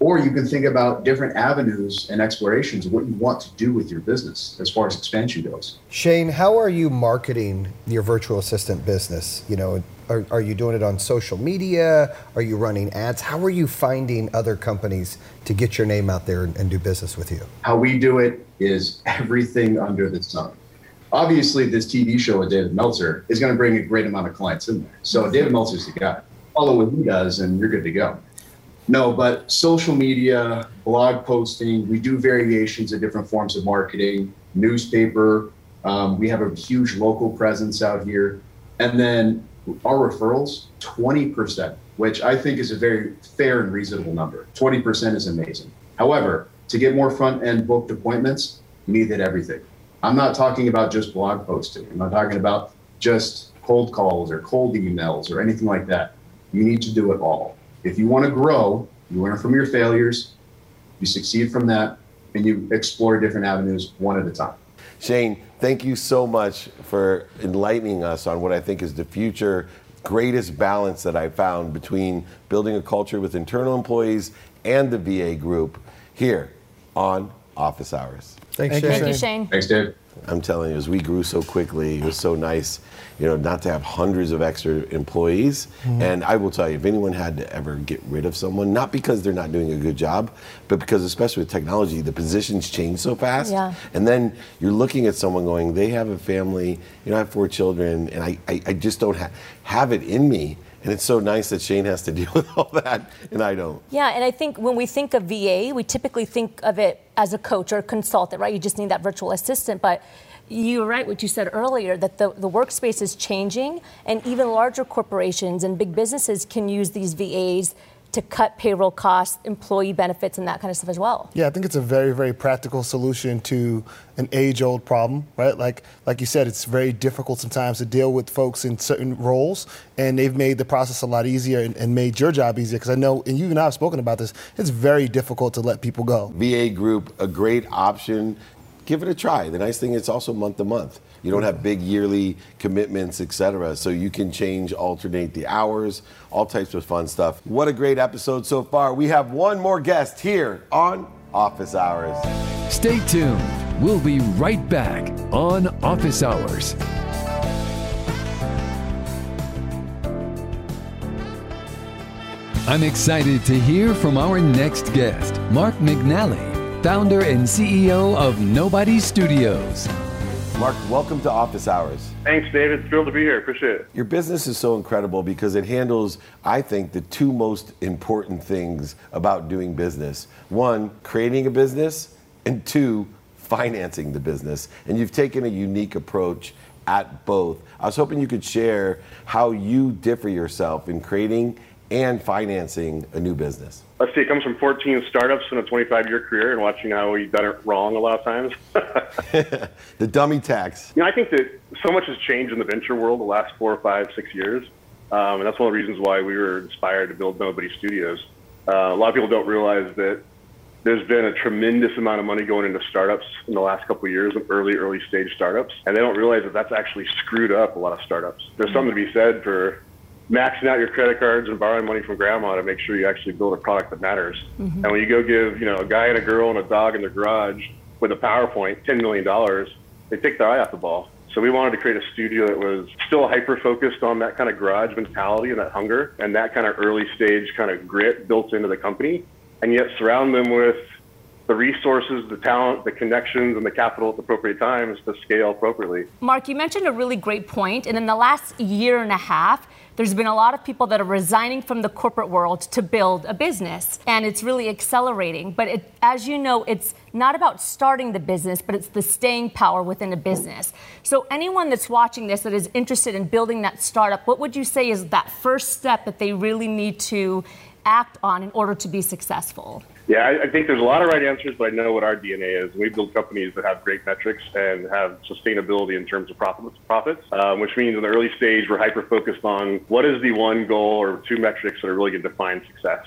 Or you can think about different avenues and explorations of what you want to do with your business as far as expansion goes. Shane, how are you marketing your virtual assistant business? You know, are, are you doing it on social media? Are you running ads? How are you finding other companies to get your name out there and, and do business with you? How we do it is everything under the sun. Obviously, this TV show with David Meltzer is going to bring a great amount of clients in there. So David Meltzer's the guy. Follow what he does, and you're good to go. No, but social media, blog posting, we do variations of different forms of marketing, newspaper. Um, we have a huge local presence out here. And then our referrals, 20%, which I think is a very fair and reasonable number. 20% is amazing. However, to get more front end booked appointments, you need that everything. I'm not talking about just blog posting. I'm not talking about just cold calls or cold emails or anything like that. You need to do it all. If you want to grow, you learn from your failures, you succeed from that, and you explore different avenues one at a time. Shane, thank you so much for enlightening us on what I think is the future greatest balance that I found between building a culture with internal employees and the VA group here on Office Hours. Thanks, Thank you, Shane. Thank you, Shane. Thanks, Dave. I'm telling you, as we grew so quickly, it was so nice, you know, not to have hundreds of extra employees. Mm-hmm. And I will tell you, if anyone had to ever get rid of someone, not because they're not doing a good job, but because, especially with technology, the positions change so fast. Yeah. And then you're looking at someone going, they have a family, you know, I have four children, and I, I, I just don't ha- have it in me. And it's so nice that Shane has to deal with all that, and I don't. Yeah, and I think when we think of VA, we typically think of it as a coach or a consultant, right? You just need that virtual assistant. But you're right, what you said earlier, that the, the workspace is changing, and even larger corporations and big businesses can use these VAs to cut payroll costs, employee benefits, and that kind of stuff as well. Yeah, I think it's a very, very practical solution to an age-old problem, right? Like, like you said, it's very difficult sometimes to deal with folks in certain roles, and they've made the process a lot easier and, and made your job easier. Because I know, and you and I have spoken about this, it's very difficult to let people go. VA group, a great option. Give it a try. The nice thing, it's also month to month. You don't have big yearly commitments, etc. So you can change, alternate the hours, all types of fun stuff. What a great episode so far. We have one more guest here on Office Hours. Stay tuned. We'll be right back on Office Hours. I'm excited to hear from our next guest, Mark McNally, founder and CEO of Nobody Studios. Mark, welcome to Office Hours. Thanks, David. Thrilled to be here. Appreciate it. Your business is so incredible because it handles, I think, the two most important things about doing business. One, creating a business, and two, financing the business. And you've taken a unique approach at both. I was hoping you could share how you differ yourself in creating and financing a new business. Let's see. It comes from 14 startups in a 25 year career and watching how we've done it wrong a lot of times. the dummy tax. You know, I think that so much has changed in the venture world the last four or five, six years. Um, and that's one of the reasons why we were inspired to build Nobody Studios. Uh, a lot of people don't realize that there's been a tremendous amount of money going into startups in the last couple of years, early, early stage startups. And they don't realize that that's actually screwed up a lot of startups. There's something to be said for maxing out your credit cards and borrowing money from grandma to make sure you actually build a product that matters. Mm-hmm. And when you go give, you know, a guy and a girl and a dog in the garage with a PowerPoint, $10 million, they take their eye off the ball. So we wanted to create a studio that was still hyper focused on that kind of garage mentality and that hunger and that kind of early stage kind of grit built into the company, and yet surround them with the resources, the talent, the connections, and the capital at the appropriate times to scale appropriately. Mark, you mentioned a really great point, and in the last year and a half, there's been a lot of people that are resigning from the corporate world to build a business, and it's really accelerating. But it, as you know, it's not about starting the business, but it's the staying power within a business. So, anyone that's watching this that is interested in building that startup, what would you say is that first step that they really need to act on in order to be successful? Yeah, I, I think there's a lot of right answers, but I know what our DNA is. We build companies that have great metrics and have sustainability in terms of profits, profits um, which means in the early stage, we're hyper focused on what is the one goal or two metrics that are really going to define success.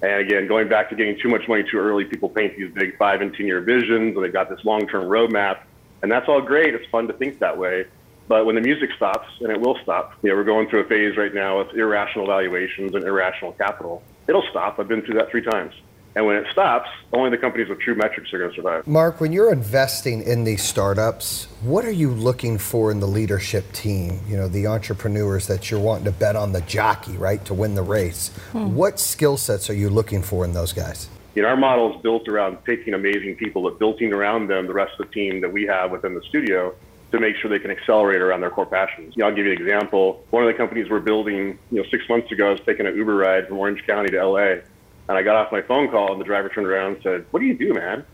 And again, going back to getting too much money too early, people paint these big five and 10 year visions and they've got this long term roadmap. And that's all great. It's fun to think that way. But when the music stops, and it will stop, you know, we're going through a phase right now with irrational valuations and irrational capital. It'll stop. I've been through that three times. And when it stops, only the companies with true metrics are going to survive. Mark, when you're investing in these startups, what are you looking for in the leadership team? You know, the entrepreneurs that you're wanting to bet on the jockey, right, to win the race. Hmm. What skill sets are you looking for in those guys? You know, our model is built around taking amazing people, but building around them the rest of the team that we have within the studio to make sure they can accelerate around their core passions. You know, I'll give you an example. One of the companies we're building, you know, six months ago, I was taking an Uber ride from Orange County to LA. And I got off my phone call, and the driver turned around and said, "What do you do, man?"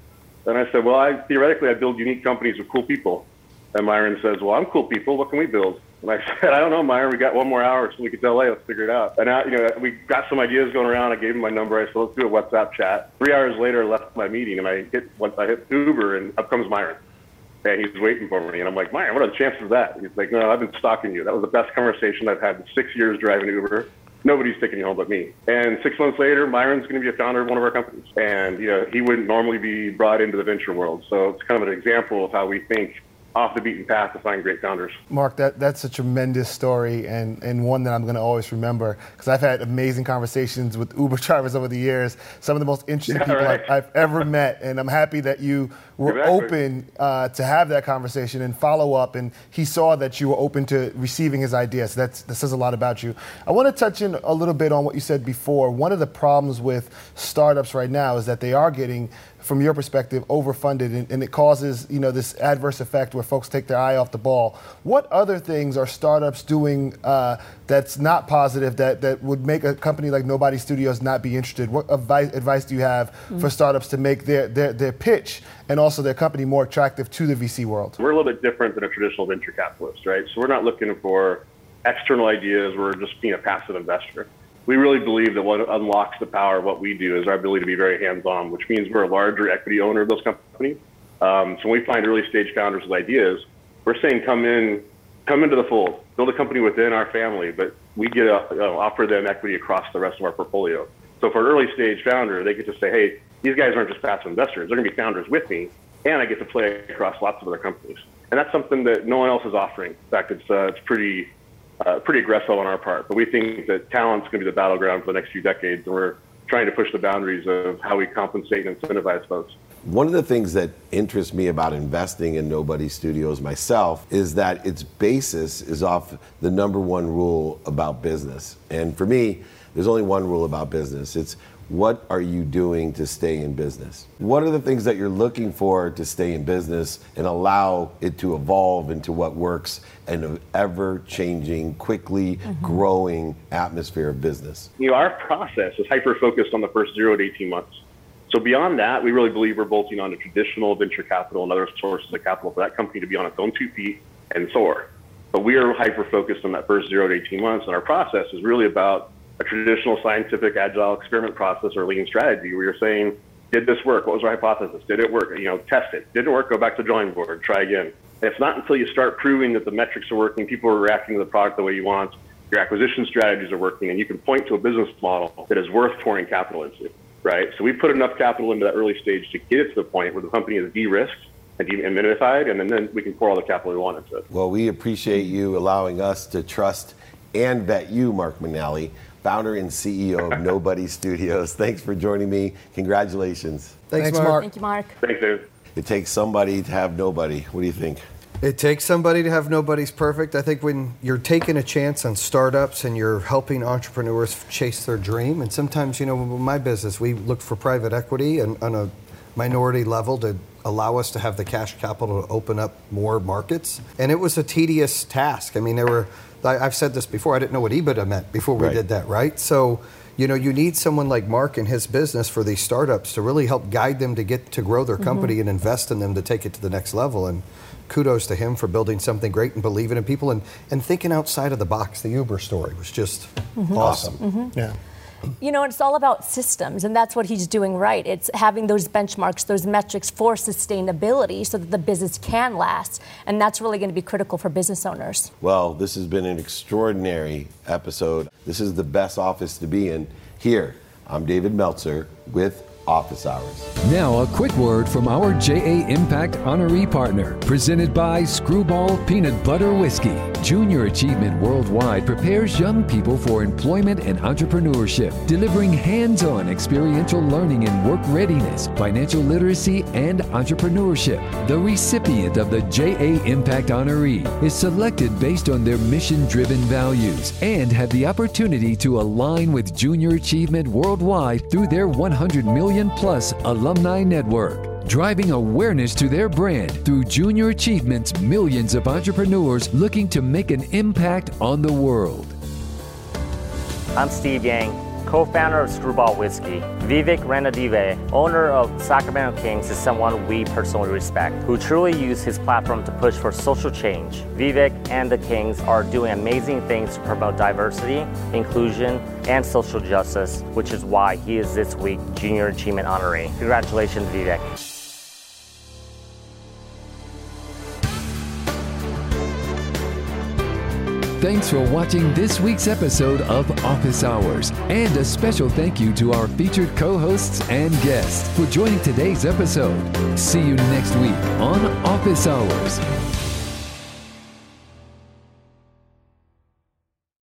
And I said, "Well, I theoretically I build unique companies with cool people." And Myron says, "Well, I'm cool people. What can we build?" And I said, "I don't know, Myron. We got one more hour, so we could tell LA. Let's figure it out." And now, you know, we got some ideas going around. I gave him my number. I said, "Let's do a WhatsApp chat." Three hours later, I left my meeting, and I hit once I hit Uber, and up comes Myron. And he's waiting for me, and I'm like, Myron, what are the chances of that? He's like, No, I've been stalking you. That was the best conversation I've had in six years driving Uber nobody's taking you home but me. And six months later, Myron's going to be a founder of one of our companies. And, you know, he wouldn't normally be brought into the venture world. So it's kind of an example of how we think off the beaten path to find great founders. Mark, that, that's a tremendous story and, and one that I'm going to always remember because I've had amazing conversations with Uber drivers over the years. Some of the most interesting yeah, people right. I've, I've, ever met. And I'm happy that you were exactly. open uh, to have that conversation and follow up. And he saw that you were open to receiving his ideas. So that's, that says a lot about you. I want to touch in a little bit on what you said before. One of the problems with startups right now is that they are getting from your perspective, overfunded, and, and, it causes you know this adverse effect where folks take their eye off the ball. What other things are startups doing uh, that's not positive that that would make a company like Nobody Studios not be interested? What advice, advice do you have mm-hmm. for startups to make their, their their pitch and also their company more attractive to the VC world? We're a little bit different than a traditional venture capitalist, right? So we're not looking for external ideas. We're just being a passive investor we really believe that what unlocks the power of what we do is our ability to be very hands-on, which means we're a larger equity owner of those companies. Um, so when we find early stage founders with ideas, we're saying come in, come into the fold, build a company within our family, but we get to you know, offer them equity across the rest of our portfolio. So for an early stage founder, they get to say, hey, these guys aren't just passive investors; they're going to be founders with me, and I get to play across lots of other companies. And that's something that no one else is offering. In fact, it's uh, it's pretty uh, pretty aggressive on our part. But we think that talent's going to be the battleground for the next few decades, and we're trying to push the boundaries of how we compensate and incentivize folks. One of the things that interests me about investing in Nobody Studios myself is that its basis is off the number one rule about business. And for me, there's only one rule about business. It's what are you doing to stay in business? What are the things that you're looking for to stay in business and allow it to evolve into what works in an ever changing, quickly mm-hmm. growing atmosphere of business? You know, our process is hyper focused on the first zero to 18 months. So beyond that, we really believe we're bolting on a traditional venture capital and other sources of capital for that company to be on its own two feet and soar. But we are hyper focused on that first zero to 18 months, and our process is really about a traditional scientific agile experiment process or lean strategy where you're saying, did this work? What was our hypothesis? Did it work? You know, test it. Didn't work? Go back to the drawing board. Try again. And it's not until you start proving that the metrics are working, people are reacting to the product the way you want, your acquisition strategies are working, and you can point to a business model that is worth pouring capital into, right? So we put enough capital into that early stage to get it to the point where the company is de-risked and de-minutified, and then we can pour all the capital we want into it. Well, we appreciate you allowing us to trust and vet you, Mark McNally founder and CEO of Nobody Studios. Thanks for joining me. Congratulations. Thanks, Thanks Mark. Thank you, Mark. Thanks, Dave. It takes somebody to have nobody. What do you think? It takes somebody to have nobody's perfect. I think when you're taking a chance on startups and you're helping entrepreneurs chase their dream, and sometimes, you know, in my business, we look for private equity and on a minority level to allow us to have the cash capital to open up more markets. And it was a tedious task. I mean, there were I've said this before. I didn't know what EBITDA meant before we right. did that, right? So, you know, you need someone like Mark and his business for these startups to really help guide them to get to grow their company mm-hmm. and invest in them to take it to the next level. And kudos to him for building something great and believing in people and, and thinking outside of the box. The Uber story was just mm-hmm. awesome. Mm-hmm. Yeah. You know, it's all about systems, and that's what he's doing right. It's having those benchmarks, those metrics for sustainability so that the business can last. And that's really going to be critical for business owners. Well, this has been an extraordinary episode. This is the best office to be in. Here, I'm David Meltzer with office hours. Now, a quick word from our JA Impact honoree partner, presented by Screwball Peanut Butter Whiskey. Junior Achievement Worldwide prepares young people for employment and entrepreneurship, delivering hands on experiential learning in work readiness, financial literacy, and entrepreneurship. The recipient of the JA Impact honoree is selected based on their mission driven values and have the opportunity to align with Junior Achievement Worldwide through their 100 million million plus alumni network, driving awareness to their brand through Junior Achievement's millions of entrepreneurs looking to make an impact on the world. I'm Steve Yang co-founder of Screwball Whiskey. Vivek Ranadive, owner of Sacramento Kings, is someone we personally respect, who truly used his platform to push for social change. Vivek and the Kings are doing amazing things to promote diversity, inclusion, and social justice, which is why he is this week Junior Achievement Honoree. Congratulations, Vivek. Thanks for watching this week's episode of Office Hours. And a special thank you to our featured co hosts and guests for joining today's episode. See you next week on Office Hours.